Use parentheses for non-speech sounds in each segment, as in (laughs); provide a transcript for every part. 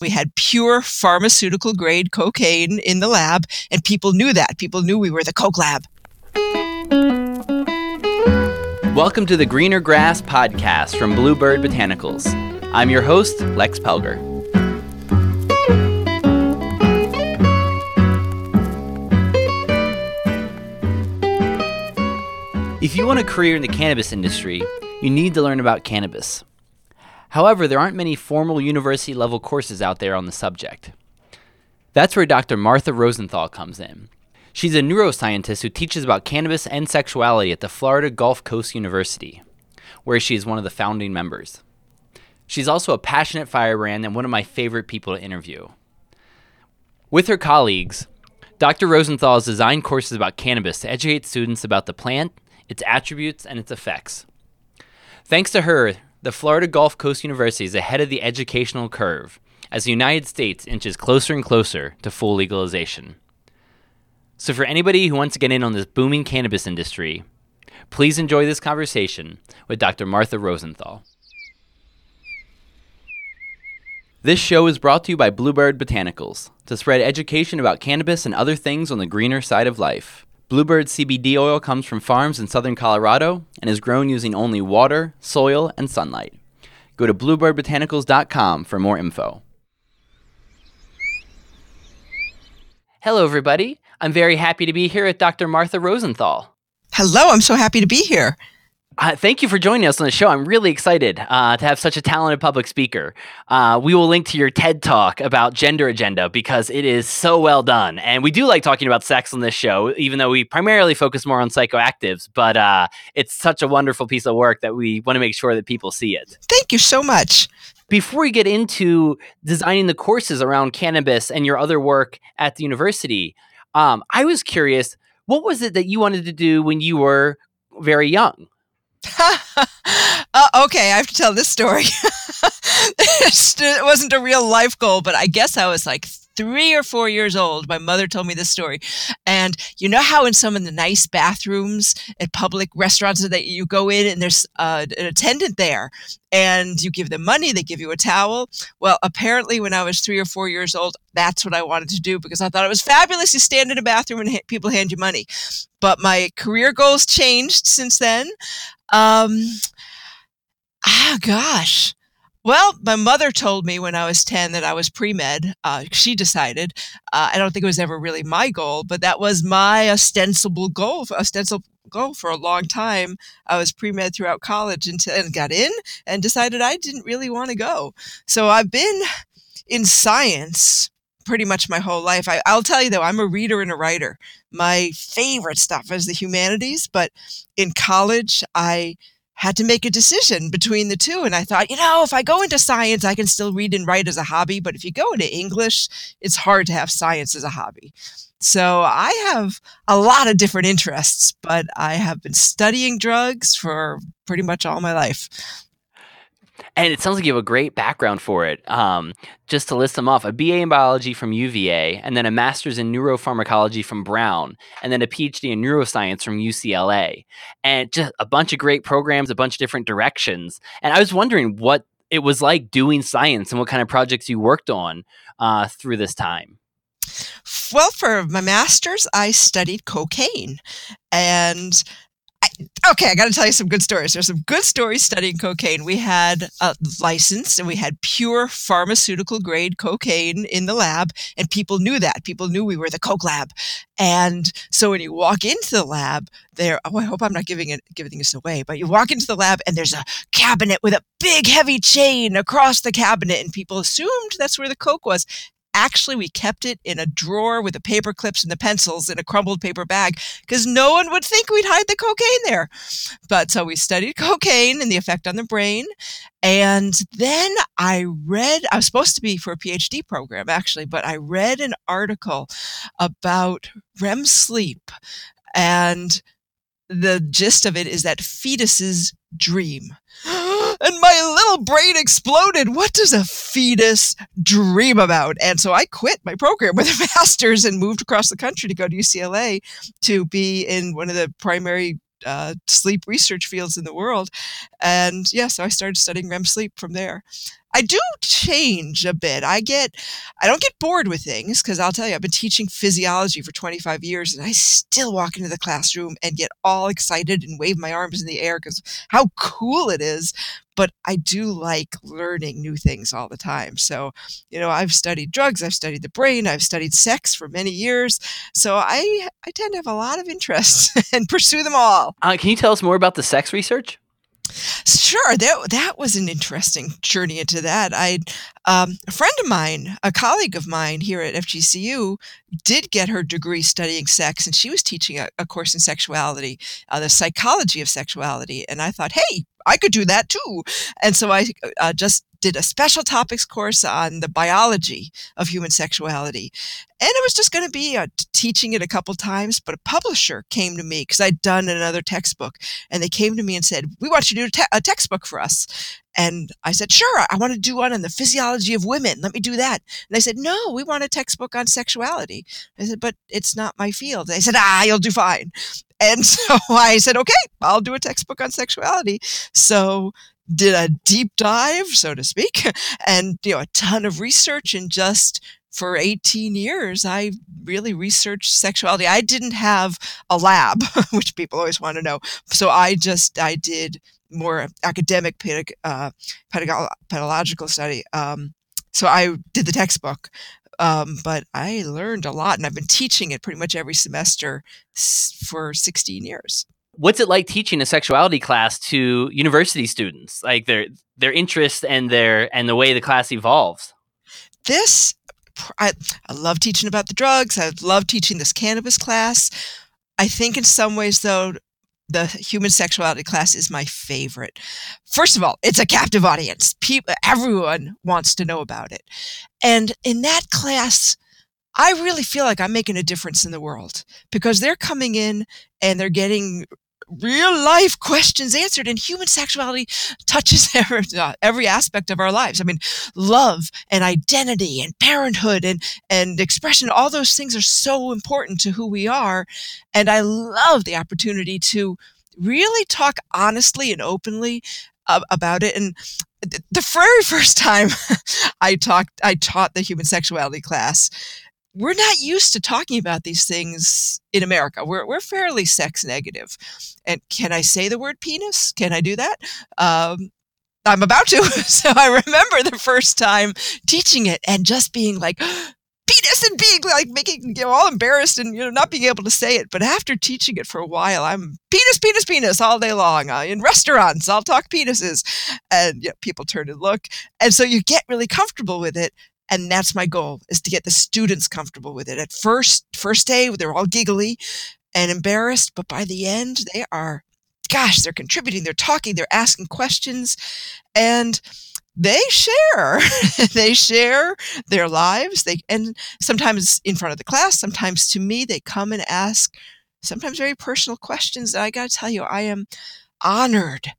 We had pure pharmaceutical grade cocaine in the lab, and people knew that. People knew we were the Coke Lab. Welcome to the Greener Grass podcast from Bluebird Botanicals. I'm your host, Lex Pelger. If you want a career in the cannabis industry, you need to learn about cannabis. However, there aren't many formal university level courses out there on the subject. That's where Dr. Martha Rosenthal comes in. She's a neuroscientist who teaches about cannabis and sexuality at the Florida Gulf Coast University, where she is one of the founding members. She's also a passionate firebrand and one of my favorite people to interview. With her colleagues, Dr. Rosenthal has designed courses about cannabis to educate students about the plant, its attributes, and its effects. Thanks to her, the Florida Gulf Coast University is ahead of the educational curve as the United States inches closer and closer to full legalization. So, for anybody who wants to get in on this booming cannabis industry, please enjoy this conversation with Dr. Martha Rosenthal. This show is brought to you by Bluebird Botanicals to spread education about cannabis and other things on the greener side of life. Bluebird CBD oil comes from farms in southern Colorado and is grown using only water, soil, and sunlight. Go to bluebirdbotanicals.com for more info. Hello, everybody. I'm very happy to be here with Dr. Martha Rosenthal. Hello, I'm so happy to be here. Uh, thank you for joining us on the show. I'm really excited uh, to have such a talented public speaker. Uh, we will link to your TED talk about gender agenda because it is so well done. And we do like talking about sex on this show, even though we primarily focus more on psychoactives. But uh, it's such a wonderful piece of work that we want to make sure that people see it. Thank you so much. Before we get into designing the courses around cannabis and your other work at the university, um, I was curious what was it that you wanted to do when you were very young? (laughs) uh, okay, I have to tell this story. (laughs) it wasn't a real life goal, but I guess I was like three or four years old. My mother told me this story. And you know how in some of the nice bathrooms at public restaurants that you go in and there's uh, an attendant there and you give them money, they give you a towel. Well, apparently when I was three or four years old, that's what I wanted to do because I thought it was fabulous. You stand in a bathroom and ha- people hand you money. But my career goals changed since then. Um, ah, gosh. Well, my mother told me when I was 10 that I was pre med. Uh, she decided. Uh, I don't think it was ever really my goal, but that was my ostensible goal, ostensible goal for a long time. I was pre med throughout college until, and got in and decided I didn't really want to go. So I've been in science pretty much my whole life. I, will tell you though, I'm a reader and a writer. My favorite stuff is the humanities, but in college, I had to make a decision between the two. And I thought, you know, if I go into science, I can still read and write as a hobby. But if you go into English, it's hard to have science as a hobby. So I have a lot of different interests, but I have been studying drugs for pretty much all my life and it sounds like you have a great background for it. Um, just to list them off: a BA in biology from UVA, and then a master's in neuropharmacology from Brown, and then a PhD in neuroscience from UCLA, and just a bunch of great programs, a bunch of different directions. And I was wondering what it was like doing science and what kind of projects you worked on uh, through this time. Well, for my master's, I studied cocaine, and I, okay, I got to tell you some good stories. There's some good stories studying cocaine. We had a license and we had pure pharmaceutical grade cocaine in the lab, and people knew that. People knew we were the Coke lab. And so when you walk into the lab, there, oh, I hope I'm not giving it, giving this away, but you walk into the lab and there's a cabinet with a big heavy chain across the cabinet, and people assumed that's where the Coke was. Actually, we kept it in a drawer with the paper clips and the pencils in a crumbled paper bag because no one would think we'd hide the cocaine there. But so we studied cocaine and the effect on the brain. And then I read, I was supposed to be for a PhD program actually, but I read an article about REM sleep. And the gist of it is that fetuses dream. And my little brain exploded. What does a fetus dream about? And so I quit my program with a (laughs) master's and moved across the country to go to UCLA to be in one of the primary uh, sleep research fields in the world. And yeah, so I started studying REM sleep from there. I do change a bit. I get, I don't get bored with things because I'll tell you, I've been teaching physiology for 25 years and I still walk into the classroom and get all excited and wave my arms in the air because how cool it is. But I do like learning new things all the time. So, you know, I've studied drugs, I've studied the brain, I've studied sex for many years. So I, I tend to have a lot of interests (laughs) and pursue them all. Uh, can you tell us more about the sex research? Sure, that that was an interesting journey into that. I, um, a friend of mine, a colleague of mine here at FGCU, did get her degree studying sex, and she was teaching a, a course in sexuality, uh, the psychology of sexuality. And I thought, hey, I could do that too. And so I uh, just did a special topics course on the biology of human sexuality. And it was just going to be uh, teaching it a couple times, but a publisher came to me because I'd done another textbook and they came to me and said, we want you to do a, te- a textbook for us. And I said, sure, I want to do one on the physiology of women. Let me do that. And they said, no, we want a textbook on sexuality. I said, but it's not my field. They said, ah, you'll do fine. And (laughs) so I said, okay, I'll do a textbook on sexuality. So did a deep dive, so to speak, and you know a ton of research and just for 18 years i really researched sexuality. I didn't have a lab (laughs) which people always want to know. So i just i did more academic pedag- uh, pedag- pedagogical study um, so i did the textbook um, but i learned a lot and i've been teaching it pretty much every semester for 16 years what's it like teaching a sexuality class to university students like their their interest and their and the way the class evolves this I, I love teaching about the drugs i love teaching this cannabis class i think in some ways though the human sexuality class is my favorite. First of all, it's a captive audience. People, everyone wants to know about it. And in that class, I really feel like I'm making a difference in the world because they're coming in and they're getting real life questions answered and human sexuality touches (laughs) every, uh, every aspect of our lives. I mean love and identity and parenthood and and expression all those things are so important to who we are. And i love the opportunity to really talk honestly and openly uh, about it. And the very (laughs) first time (laughs) i talked i taught the human sexuality class we're not used to talking about these things in America. We're, we're fairly sex negative. And can I say the word penis? Can I do that? Um, I'm about to. (laughs) so I remember the first time teaching it and just being like, (gasps) penis and being like making you know all embarrassed and you know not being able to say it but after teaching it for a while i'm penis penis penis all day long uh, in restaurants i'll talk penises and you know, people turn and look and so you get really comfortable with it and that's my goal is to get the students comfortable with it. At first first day they're all giggly and embarrassed but by the end they are gosh they're contributing they're talking they're asking questions and they share. (laughs) They share their lives. They and sometimes in front of the class sometimes to me they come and ask sometimes very personal questions. And i got to tell you i am honored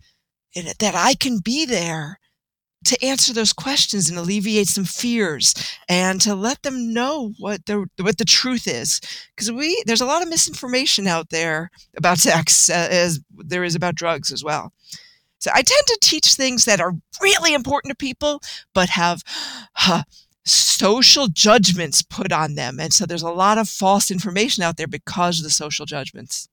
that i can be there to answer those questions and alleviate some fears and to let them know what the what the truth is. Because we there's a lot of misinformation out there about (laughs) sex uh, as there is about drugs as well. So i tend to teach things that are really important to people but have huh, social judgments put on them. And so there's a lot of false information out there because of the social judgments.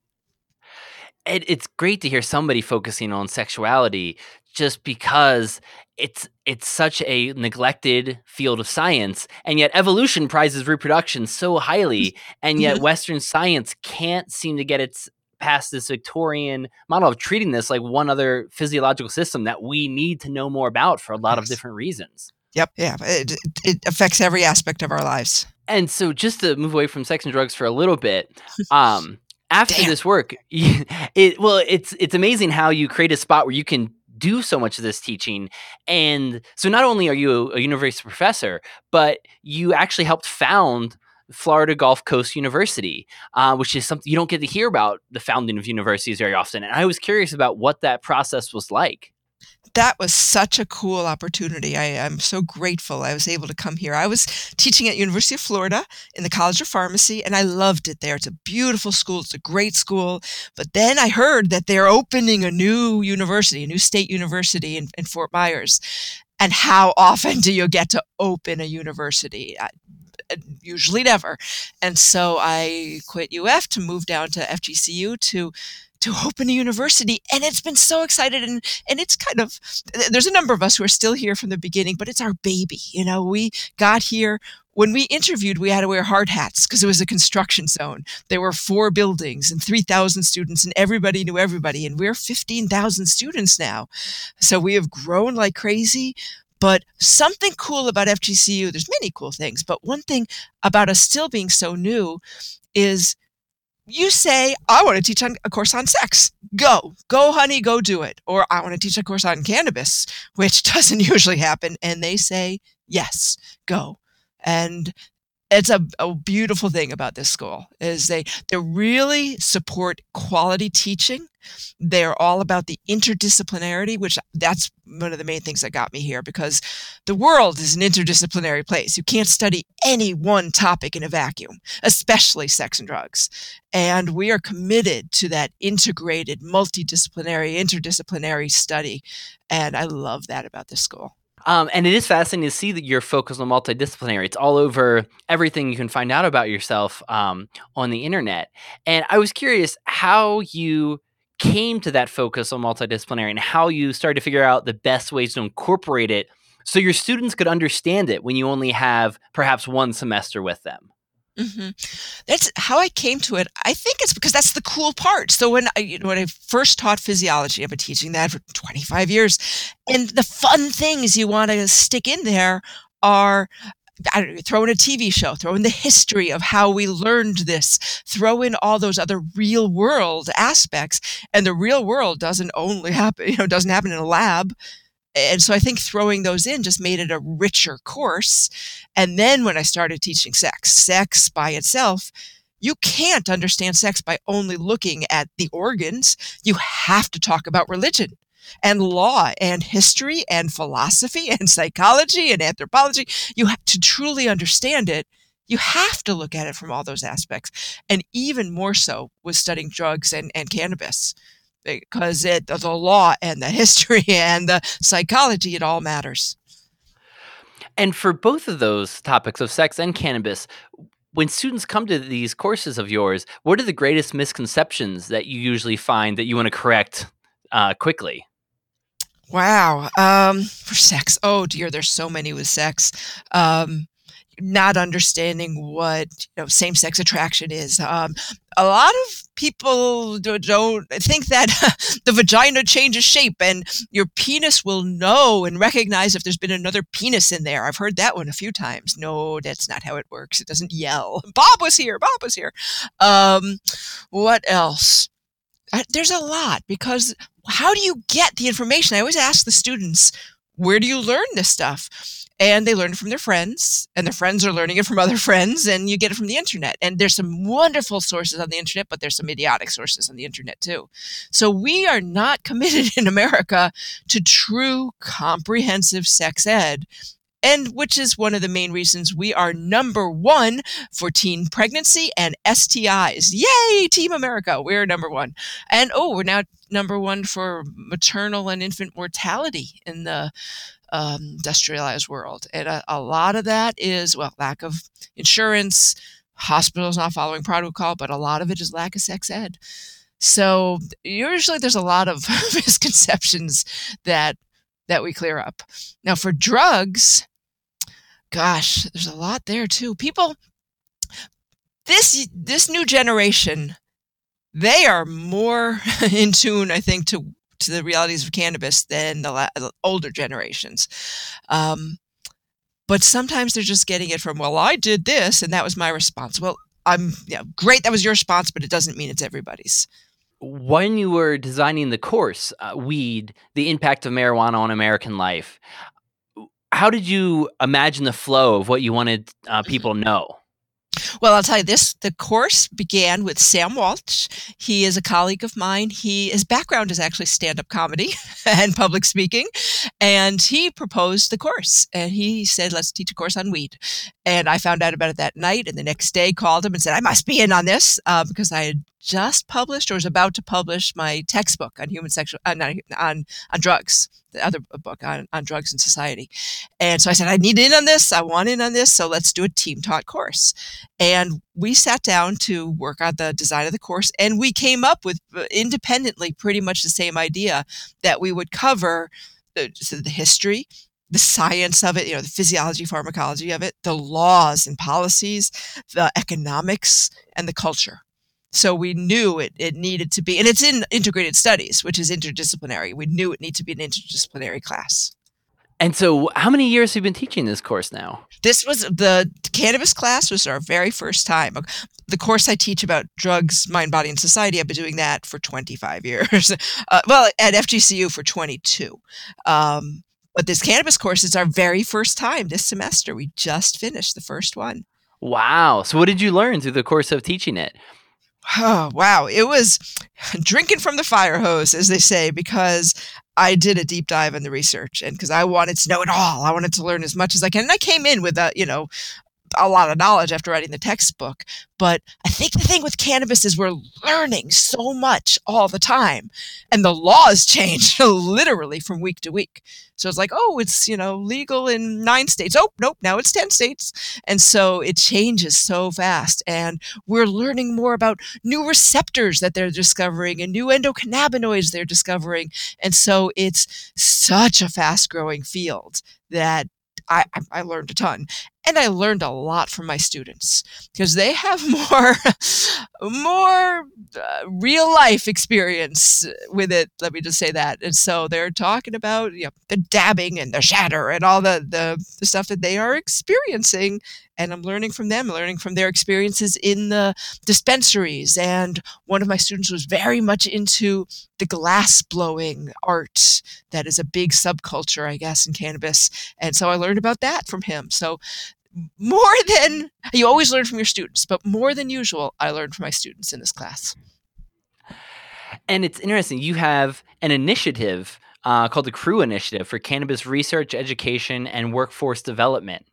It's great to hear somebody focusing on sexuality just because it's it's such a neglected field of science and yet evolution prizes reproduction so highly and yet western science can't seem to get its past this victorian model of treating this like one other physiological system that we need to know more about for a lot yes. of different reasons yep yeah it, it affects every aspect of our lives and so just to move away from sex and drugs for a little bit um (laughs) after Damn. this work (laughs) it well it's it's amazing how you create a spot where you can do so much of this teaching. And so not only are you a, university professor, but you actually helped found Florida Gulf Coast University, uh, which is something you don't get to hear about the founding of universities very often. And I was curious about what that process was like that was such a cool opportunity. I, am so grateful I was able to come here. I was teaching at University of Florida in the College of Pharmacy, and I loved it there. It's a beautiful school. It's a great school. But then I heard that they're opening a new university, a new state university in, in Fort Myers. and how often do you get to open a university? Uh, usually never. And so I quit UF to move down to FGCU to to open a university and it's been so excited and and it's kind of there's a number of us who are still here from the beginning but it's our baby you know? We got here when we interviewed we had to wear hard hats because it was a construction zone. There were four buildings and 3000 students and everybody knew everybody and we're 15000 students now. So we have grown like crazy but something cool about FGCU, there's many cool things, but one thing about us still being so new is you say, I want to teach on, a course on sex. Go, go, honey, go do it. Or I want to teach a course on cannabis, which (laughs) doesn't usually happen. And they say, yes, go. And it's a, a, beautiful thing about this school is they they really support quality teaching they're all about the interdisciplinarity which that's one of the main things that got me here because the world is an interdisciplinary place you can't study any one topic in a vacuum especially sex and drugs and we are committed to that integrated multidisciplinary interdisciplinary study and i love that about this school um, and it is fascinating to see that you're focused on multidisciplinary. It's all over everything you can find out about yourself um, on the internet. And I was curious how you came to that focus on multidisciplinary and how you started to figure out the best ways to incorporate it so your students could understand it when you only have perhaps one semester with them. Mm-hmm. That's how I came to it. I think it's because that's the cool part. So when I, you know, when I first taught physiology, I've been teaching that for 25 years, and the fun things you want to stick in there are I don't know, throw in a TV show, throw in the history of how we learned this, throw in all those other real world aspects. And the real world doesn't only happen, you know, doesn't happen in a lab and so I think throwing those in just made it a richer course. And then when I started teaching sex, sex by itself, you can't understand sex by only looking at the organs. You have to talk about religion and law and history and philosophy and psychology and anthropology. You have to truly understand it. You have to look at it from all those aspects. And even more so with studying drugs and, and cannabis because it the law and the history (laughs) and the psychology it all matters and for both of those topics of sex and cannabis when students come to these courses of yours what are the greatest misconceptions that you usually find that you want to correct uh, quickly wow um, for sex oh dear there's so many with sex um, not understanding what you know, same-sex attraction is. Um, a lot of people don't think that (laughs) the vagina changes shape and your penis will know and recognize if there's been another penis in there. I've heard that one a few times. No, that's not how it works. It doesn't yell. (laughs) Bob was here. Bob was here. Um, what else? There's a lot because how do you get the information? I always ask the students, where do you learn this stuff? and they learn it from their friends and their friends are learning it from other (laughs) friends and you get it from the internet and there's some wonderful sources on the internet but there's some idiotic sources on the internet too so we are not (laughs) committed in america to true comprehensive sex ed and which is one of the main reasons we are number one for teen pregnancy and STIs. Yay, Team America, we're number one. And oh, we're now number one for maternal and infant mortality in the um, industrialized world. And a, a lot of that is, well, lack of insurance, hospitals not following protocol, but a lot of it is lack of sex ed. So usually there's a lot of (laughs) misconceptions that that we clear up. Now for drugs, gosh, there's a lot there too. People this this new generation they are more (laughs) in tune I think to to the realities of cannabis than the, la- the older generations. Um, but sometimes they're just getting it from, well, I did this and that was my response. Well, I'm know, great, that was your response, but it doesn't mean it's everybody's. When you were designing the course, uh, Weed, the impact of marijuana on American life, how did you imagine the flow of what you wanted uh, mm-hmm. people to know? Well, I'll tell you this the course began with Sam Walsh. He is a colleague of mine. He his background is actually stand-up comedy (laughs) and public speaking. And he proposed the course and he said, Let's teach a course on weed. And I found out about it that night and the next day called him and said, I must be in on this uh, because I had just published or was about to publish my textbook on human sexual uh, not, on on drugs the other book on, on drugs and society. And so i said i need in on this. I want in on this. So let's do a team taught course. And we sat down to work on the design of the course and we came up with uh, independently pretty much the same idea that we would cover the, so the history the science of it, you know, the physiology, pharmacology of it, the laws and policies, the economics, and the culture. So we knew it, it needed to be, and it's in integrated studies, which is interdisciplinary. We knew it needed to be an interdisciplinary class. And so, how many years have you been teaching this course now? This was the cannabis class was our very first time. The course I teach about drugs, mind, body, and society. I've been doing that for 25 (laughs) years. Uh, well, at FGCU for 22. Um, but this cannabis course is our very first time this semester. We just finished the first one. Wow. So, what did you learn through the course of teaching it? Oh, (sighs) wow. It was (sighs) drinking from the fire hose, as they say, because I did a deep dive in the research and because I wanted to know it all. I wanted to learn as much as I can. And I came in with a, you know, a lot of knowledge after writing the textbook. But I think the thing with cannabis is we're learning so much all the time. And the laws (laughs) change literally from week to week. So it's like, oh, it's, you know, legal in nine states. Oh, nope, now it's 10 states. And so it changes so fast. And we're learning more about new receptors that they're discovering and new endocannabinoids they're discovering. And so it's such a fast growing field that I, I learned a ton and I learned a lot from my students because they have (laughs) more more uh, real life experience with it let me just say that and so they're talking about you know, the dabbing and the shatter and all the, the, the stuff that they are experiencing and I'm learning from them, learning from their experiences in the dispensaries. And one of my students was very much into the glass blowing art that is a big subculture, I guess, in cannabis. And so I learned about that from him. So more than you always learn from your students, but more than usual, I learned from my students in this class. And it's interesting. You have an initiative uh, called the CREW Initiative for Cannabis Research, Education, and Workforce Development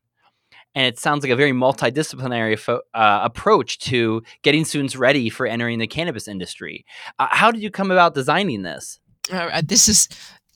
and it sounds like a very multidisciplinary fo- uh, approach to getting students ready for entering the cannabis industry. Uh, how did you come about designing this? Uh, this is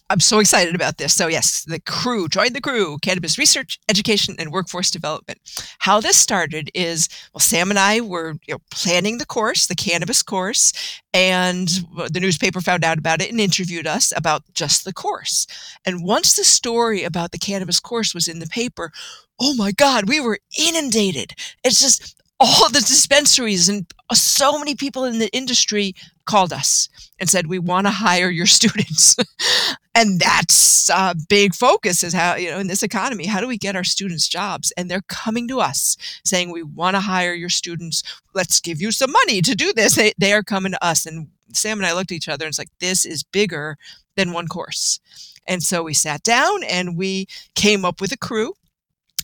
I'm so excited about this. So yes, the CREW, join the CREW, Cannabis Research, Education, and Workforce Development. How this started is, well, Sam and I were you know, planning the course, the cannabis course, and the newspaper found out about it and interviewed us about just the course. And once the story about the cannabis course was in the paper, oh my God, we were inundated. It's just all the dispensaries and so many people in the industry called us and said we want to hire your (laughs) students. And that's a big focus is how you know in this economy how do we get our students jobs? And they're coming to us saying we want to hire your students. Let's give you some money to do this. They, they are coming to us and sam and i looked at each other and it's like this is bigger than one course. And so we sat down and we came up with a CREW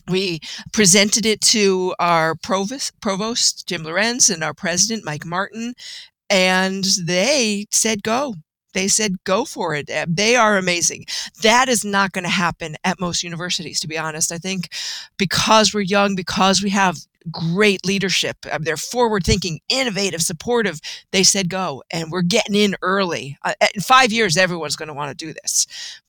we presented it to our provost, provost Jim Llorens and our president Mike Martin, and they said go. They said go for it. They are amazing. That is not going to happen at most universities, to be honest. I think because we're young, because we have great leadership. Uh, they're forward thinking, innovative, supportive. They said go, and we're getting in early. Uh, in five years, everyone's going to want to do this,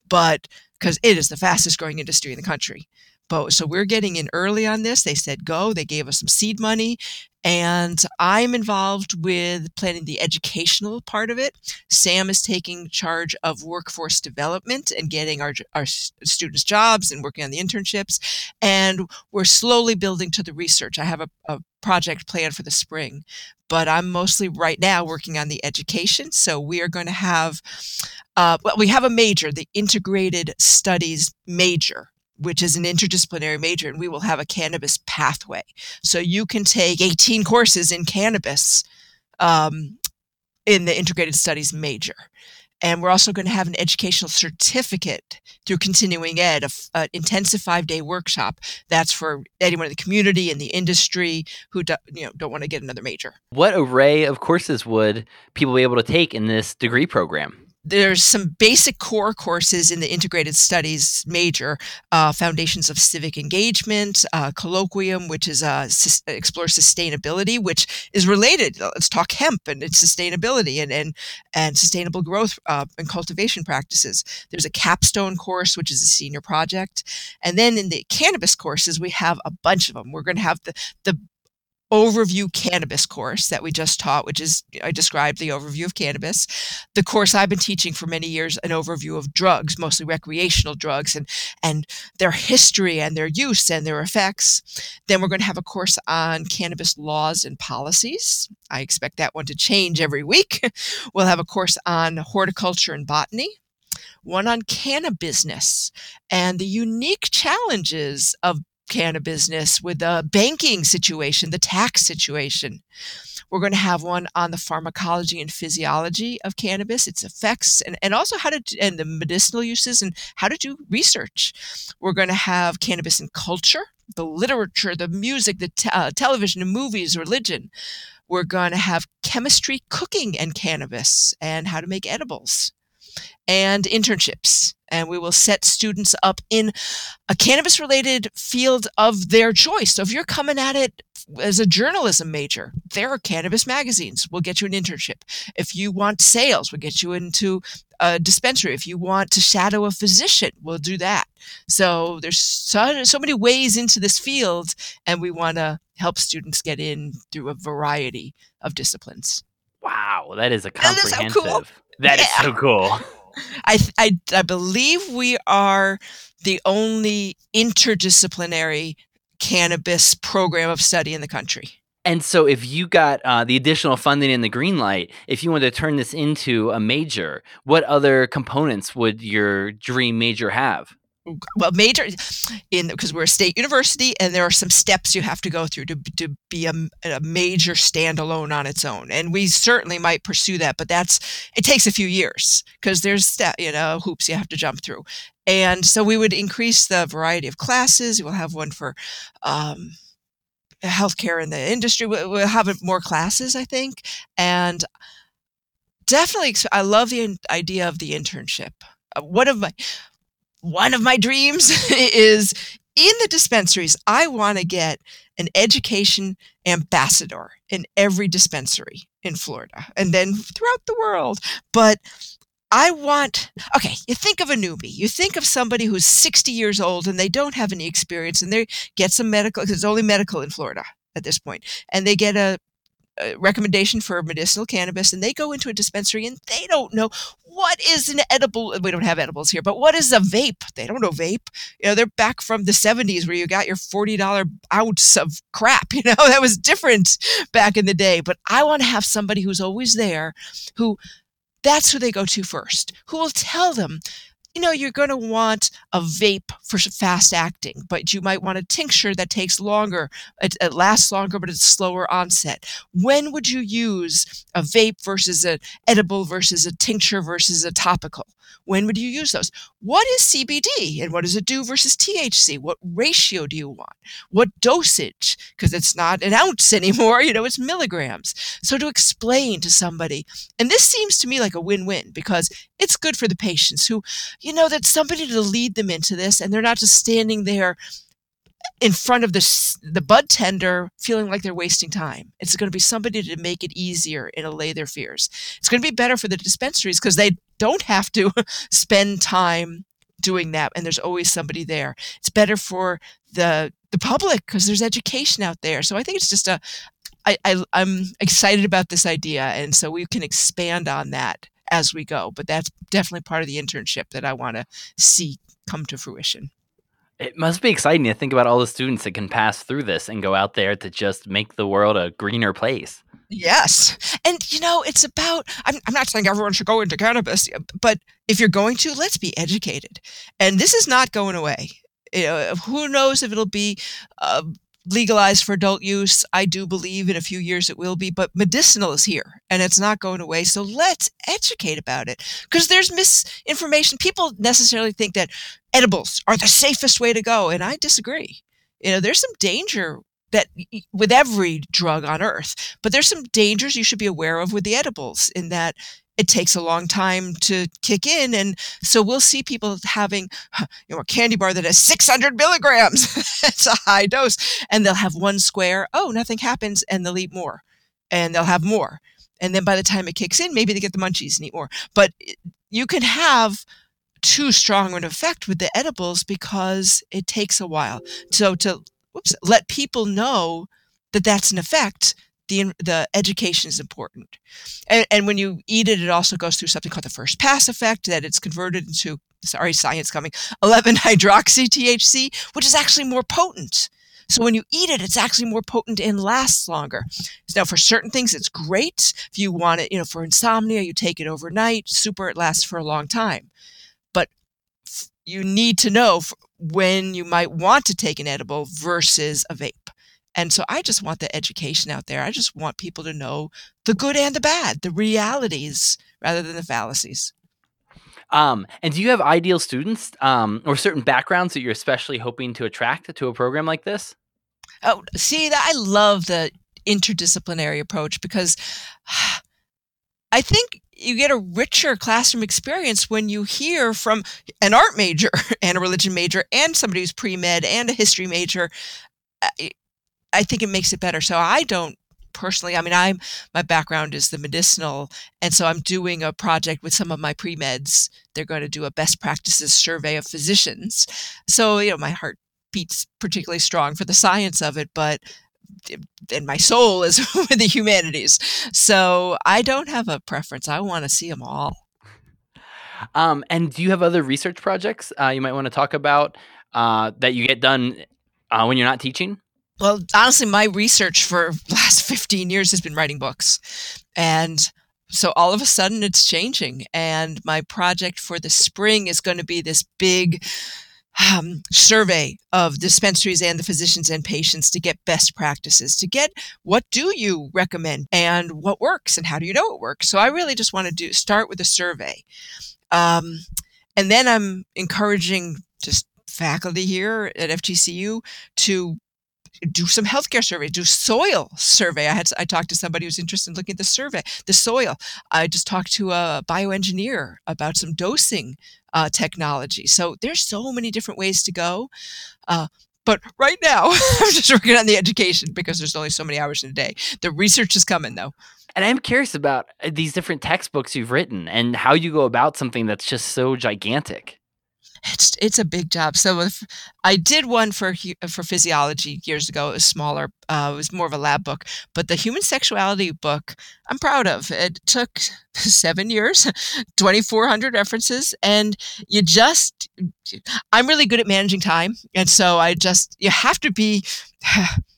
but because it is the fastest growing industry in the country. But so we're getting in early on this. They said go. They gave us some seed money. And I'm involved with planning the educational part of it. Sam is taking charge of workforce development and getting our, our students jobs and working on the internships. And we're slowly building to the research. I have a, a project planned for the spring, but I'm mostly right now working on the education. So we are going to have, uh, well, we have a major, the integrated studies major which is an interdisciplinary major, and we will have a cannabis pathway. So you can take 18 courses in cannabis um, in the integrated studies major. And we're also going to have an educational certificate through continuing ed, an intensive five day workshop. That's for anyone in the community and the industry who do, you know don't want to get another major. What array of courses would people be able to take in this degree program? There's some basic core courses in the integrated studies major uh, foundations of civic engagement uh, colloquium which is uh, sus- explore sustainability which is related let's talk hemp and its sustainability and and, and sustainable growth uh, and cultivation practices. There's a capstone course which is a senior project. And then in the cannabis courses we have a bunch of them we're going to have the the overview cannabis course that we just taught, which is I described the overview of cannabis. The course I've been teaching for many years, an overview of drugs, mostly recreational drugs, and and their history and their use and their effects. Then we're going to have a course on cannabis laws and policies. I expect that one to change every week. (laughs) we'll have a course on horticulture and botany one on cannabis and the unique challenges of cannabis with the banking situation, the tax situation. We're going to have one on the pharmacology and physiology of cannabis, its effects, and, and also how to and the medicinal uses and how to do research. We're going to have cannabis and culture, the literature, the music, the te- uh, television, and movies, religion. We're going to have chemistry, cooking, and cannabis, and how to make edibles and internships. And we will set students up in a cannabis related field of their choice. So if you're coming at it as a journalism major, there are cannabis magazines. We'll get you an internship. If you want sales, we'll get you into a dispensary. If you want to shadow a physician, we'll do that. So there's so, so many ways into this field, and we want to help students get in through a variety of disciplines. Wow, that is a comprehensive. That is so cool. That yeah. is so cool. I, I, I believe we are the only interdisciplinary cannabis program of study in the country. And so, if you got uh, the additional funding in the green light, if you wanted to turn this into a major, what other components would your dream major have? Well major in because we're a state university and there are some steps you have to go through to, to be a, a major standalone on its own. And we certainly might pursue that but that's it takes a few years because there's step you know hoops you have to jump through. And so we would increase the variety of classes. We'll have one for um, healthcare in the industry. We'll have more classes i think. And definitely i love the idea of the internship. Uh, one of my one of my dreams (laughs) is in the dispensaries, I want to get an education ambassador in every dispensary in Florida and then throughout the world. But I want, okay, you think of a newbie. You think of somebody who's 60 years old and they don't have any experience and they get some medical, because it's only medical in Florida at this point, and they get a recommendation for medicinal cannabis and they go into a dispensary and they don't know what is an edible we don't have edibles here but what is a vape? They don't know vape. You know they're back from the 70s where you got your $40 ounce of crap (laughs) you know that was different back in the day. But i want to have somebody who's always there who that's who they go to first who will tell them you know, you're going to want a vape for fast acting, but you might want a tincture that takes longer. It, it, lasts longer, but it's slower onset. When would you use a vape versus an edible versus a tincture versus a topical? When would you use those? What is CBD and what does it do versus THC? What ratio do you want? What dosage? Because it's not an ounce (laughs) anymore, you know, it's milligrams. So to explain to somebody, and this seems to me like a win win because it's good for the patients who, you know, that somebody to lead them into this and they're not just standing there in front of the the bud tender feeling like they're wasting time. It's going to be somebody to make it easier and allay their fears. It's going to be better for the dispensaries because they don't have to (laughs) spend time doing that and there's always somebody there. It's better for the the public because there's education out there. So I think it's just a I, I I'm excited about this idea and so we can expand on that as we go. But that's definitely part of the internship that I want to see come to fruition. It must be exciting to think about all the students that can pass through this and go out there to just make the world a greener place. Yes. And, you know, it's about, I'm, I'm not saying everyone should go into cannabis, but if you're going to, let's be educated. And this is not going away. You know, who knows if it'll be uh, legalized for adult use. I do believe in a few years it will be, but medicinal is here and it's not going away. So let's educate about it because there's misinformation. People necessarily think that edibles are the safest way to go, and I disagree. You know, there's some danger that with every drug on earth, but there's some dangers you should be aware of with the edibles in that it takes a long time to kick in. And so we'll see people having you know, a candy bar that has 600 milligrams. (laughs) it's a high dose. And they'll have one square. Oh, nothing happens. And they'll eat more and they'll have more. And then by the time it kicks in, maybe they get the munchies and eat more. But you can have too strong an effect with the edibles because it takes a while. So to whoops, let people know that that's an effect the the education is important. And, and when you eat it, it also goes through something called the first pass effect that it's converted into sorry science coming (laughs) 11 hydroxy THC, which is actually more potent. So when you eat it, it's actually more potent and lasts longer. Now, for certain things, it's great. If you want it, you know, for insomnia, you take it overnight. Super, it lasts for a long time. But you need to know when you might want to take an edible versus a vape. And so I just want the education out there. I just want people to know the good and the bad, the realities rather than the fallacies. Um, and do you have ideal students um, or certain backgrounds that you're especially hoping to attract to a program like this? Oh, see, I love the interdisciplinary approach because I think you get a richer classroom experience when you hear from an art major (laughs) and a religion major and somebody who's pre med and a history major. I think it makes it better. So I don't personally, I mean, I'm my background is the medicinal, and so I'm doing a project with some of my pre meds. They're going to do a best practices survey of physicians. So you know, my heart beats particularly strong for the science of it, but and my soul is (laughs) with the humanities. So I don't have a preference. I want to see them all. Um, and do you have other research projects uh, you might want to talk about uh, that you get done uh, when you're not teaching? Well, honestly, my research for (laughs) last 15 years has been writing books. And so all of a sudden it's changing. And my project for the spring is going to be this big um, survey of dispensaries and the physicians and patients to get best practices, to get what do you recommend and what works and how do you know it works. So I really just want to do start with a survey. Um, and then I'm encouraging just faculty here at FGCU to do some healthcare survey, do soil survey. I had I talked to somebody who's interested in looking at the survey, the soil. I just talked to a bioengineer about some dosing uh, technology. So there's so many different ways to go. Uh, but right now, (laughs) I'm just working on the education because there's only so many hours in a day. The research is coming though. And I'm curious about uh, these different textbooks you've written and how you go about something that's just so gigantic it's it's a big job. So if I did one for for physiology years ago, it was smaller. Uh, it was more of a lab book. But the human sexuality book, I'm proud of. It took (laughs) seven years, (laughs) 2,400 references, and you just. I'm really good at managing time, and so I just you have to be (sighs)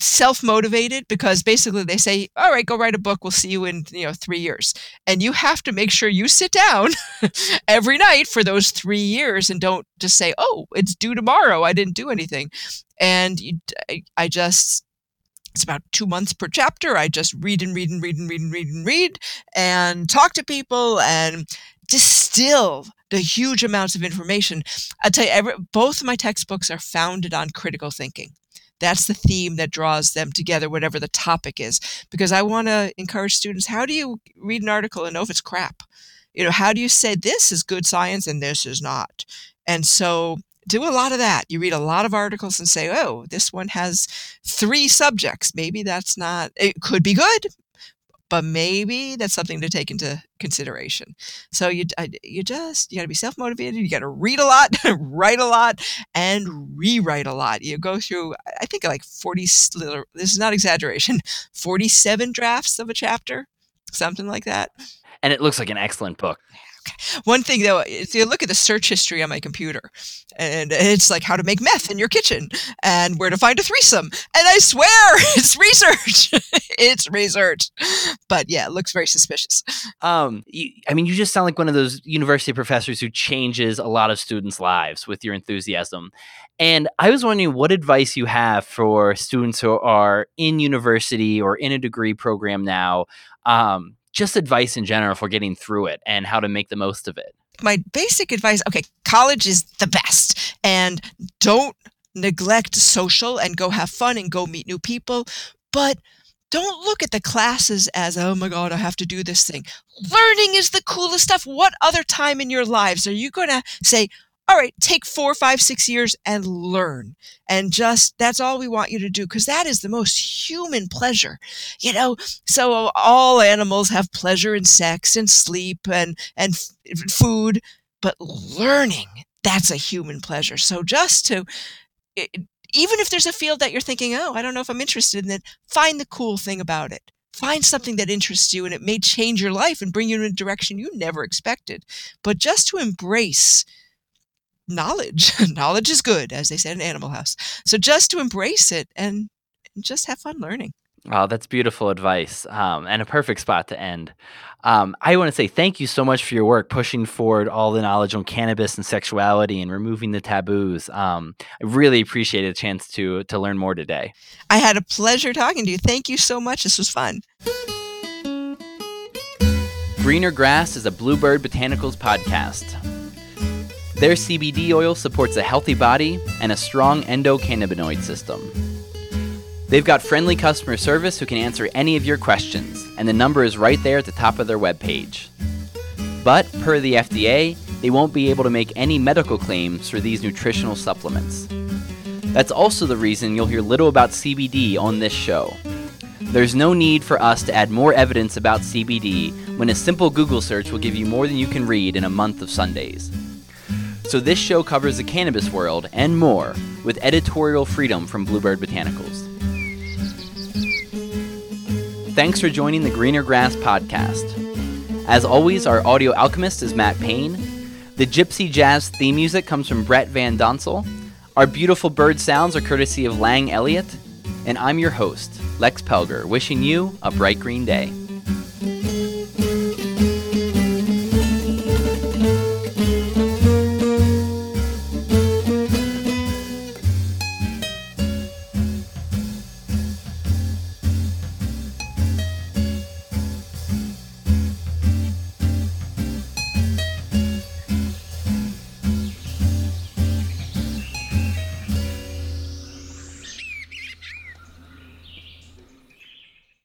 self motivated because basically they say, "All right, go write a book. We'll see you in you know three years," and you have to make sure you sit down (laughs) every night for those three years and don't just say, "Oh, it's due tomorrow. I didn't do anything," and you, I just. It's about two months per chapter. I just read and read and read and read and read and read and talk to people and distill the huge amounts of information. I tell you, every, both of my textbooks are founded on critical thinking. That's the theme that draws them together, whatever the topic is. Because I want to encourage students how do you read an article and know if it's crap? You know, how do you say this is good science and this is not? And so do a lot of that. You read a lot of articles and say, oh, this one has three subjects. Maybe that's not, it could be good but maybe that's something to take into consideration. So you you just you got to be self motivated. You got to read a lot, (laughs) write a lot, and rewrite a lot. You go through I think like forty. This is not exaggeration. (laughs) Forty seven drafts of a chapter, something like that. And it looks like an excellent book. One thing though, if you look at the search history on my computer, and it's like how to make meth in your kitchen and where to find a threesome. And I swear (laughs) it's research. (laughs) it's research. But yeah, it looks very suspicious. Um, you, I mean, you just sound like one of those university professors who changes a lot of students' lives with your enthusiasm. And I was wondering what advice you have for students who are in university or in a degree program now. Um, just advice in general for getting through it and how to make the most of it. My basic advice okay, college is the best, and don't neglect social and go have fun and go meet new people, but don't look at the classes as, oh my God, I have to do this thing. Learning is the coolest stuff. What other time in your lives are you going to say, all right, take four, five, six years and learn. And just that's all we want you to do because that is the most human pleasure, you know. So all animals have pleasure in sex and sleep and and f- food, but learning that's a human pleasure. So just to even if there's a field that you're thinking, oh, I don't know if I'm interested in it, find the cool thing about it. Find something that interests you and it may change your life and bring you in a direction you never expected. But just to embrace knowledge. (laughs) knowledge is good, as they said in Animal House. So just to embrace it and just have fun learning. Oh, that's beautiful advice um, and a perfect spot to end. Um, I want to say thank you so much for your work pushing forward all the knowledge on cannabis and sexuality and removing the taboos. Um, I really appreciate a chance to to learn more today. I had a pleasure talking to you. Thank you so much. This was fun. Greener Grass is a Bluebird Botanicals podcast. Their CBD oil supports a healthy body and a strong endocannabinoid system. They've got friendly customer service who can answer any of your questions, and the number is right there at the top of their webpage. But, per the FDA, they won't be able to make any medical claims for these nutritional supplements. That's also the reason you'll hear little about CBD on this show. There's no need for us to add more evidence about CBD when a simple Google search will give you more than you can read in a month of Sundays. So this show covers the cannabis world and more with editorial freedom from Bluebird Botanicals. Thanks for joining the Greener Grass podcast. As always, our audio alchemist is Matt Payne. The Gypsy Jazz theme music comes from Brett Van Donsel. Our beautiful bird sounds are courtesy of Lang Elliott. And I'm your host, Lex Pelger, wishing you a bright green day.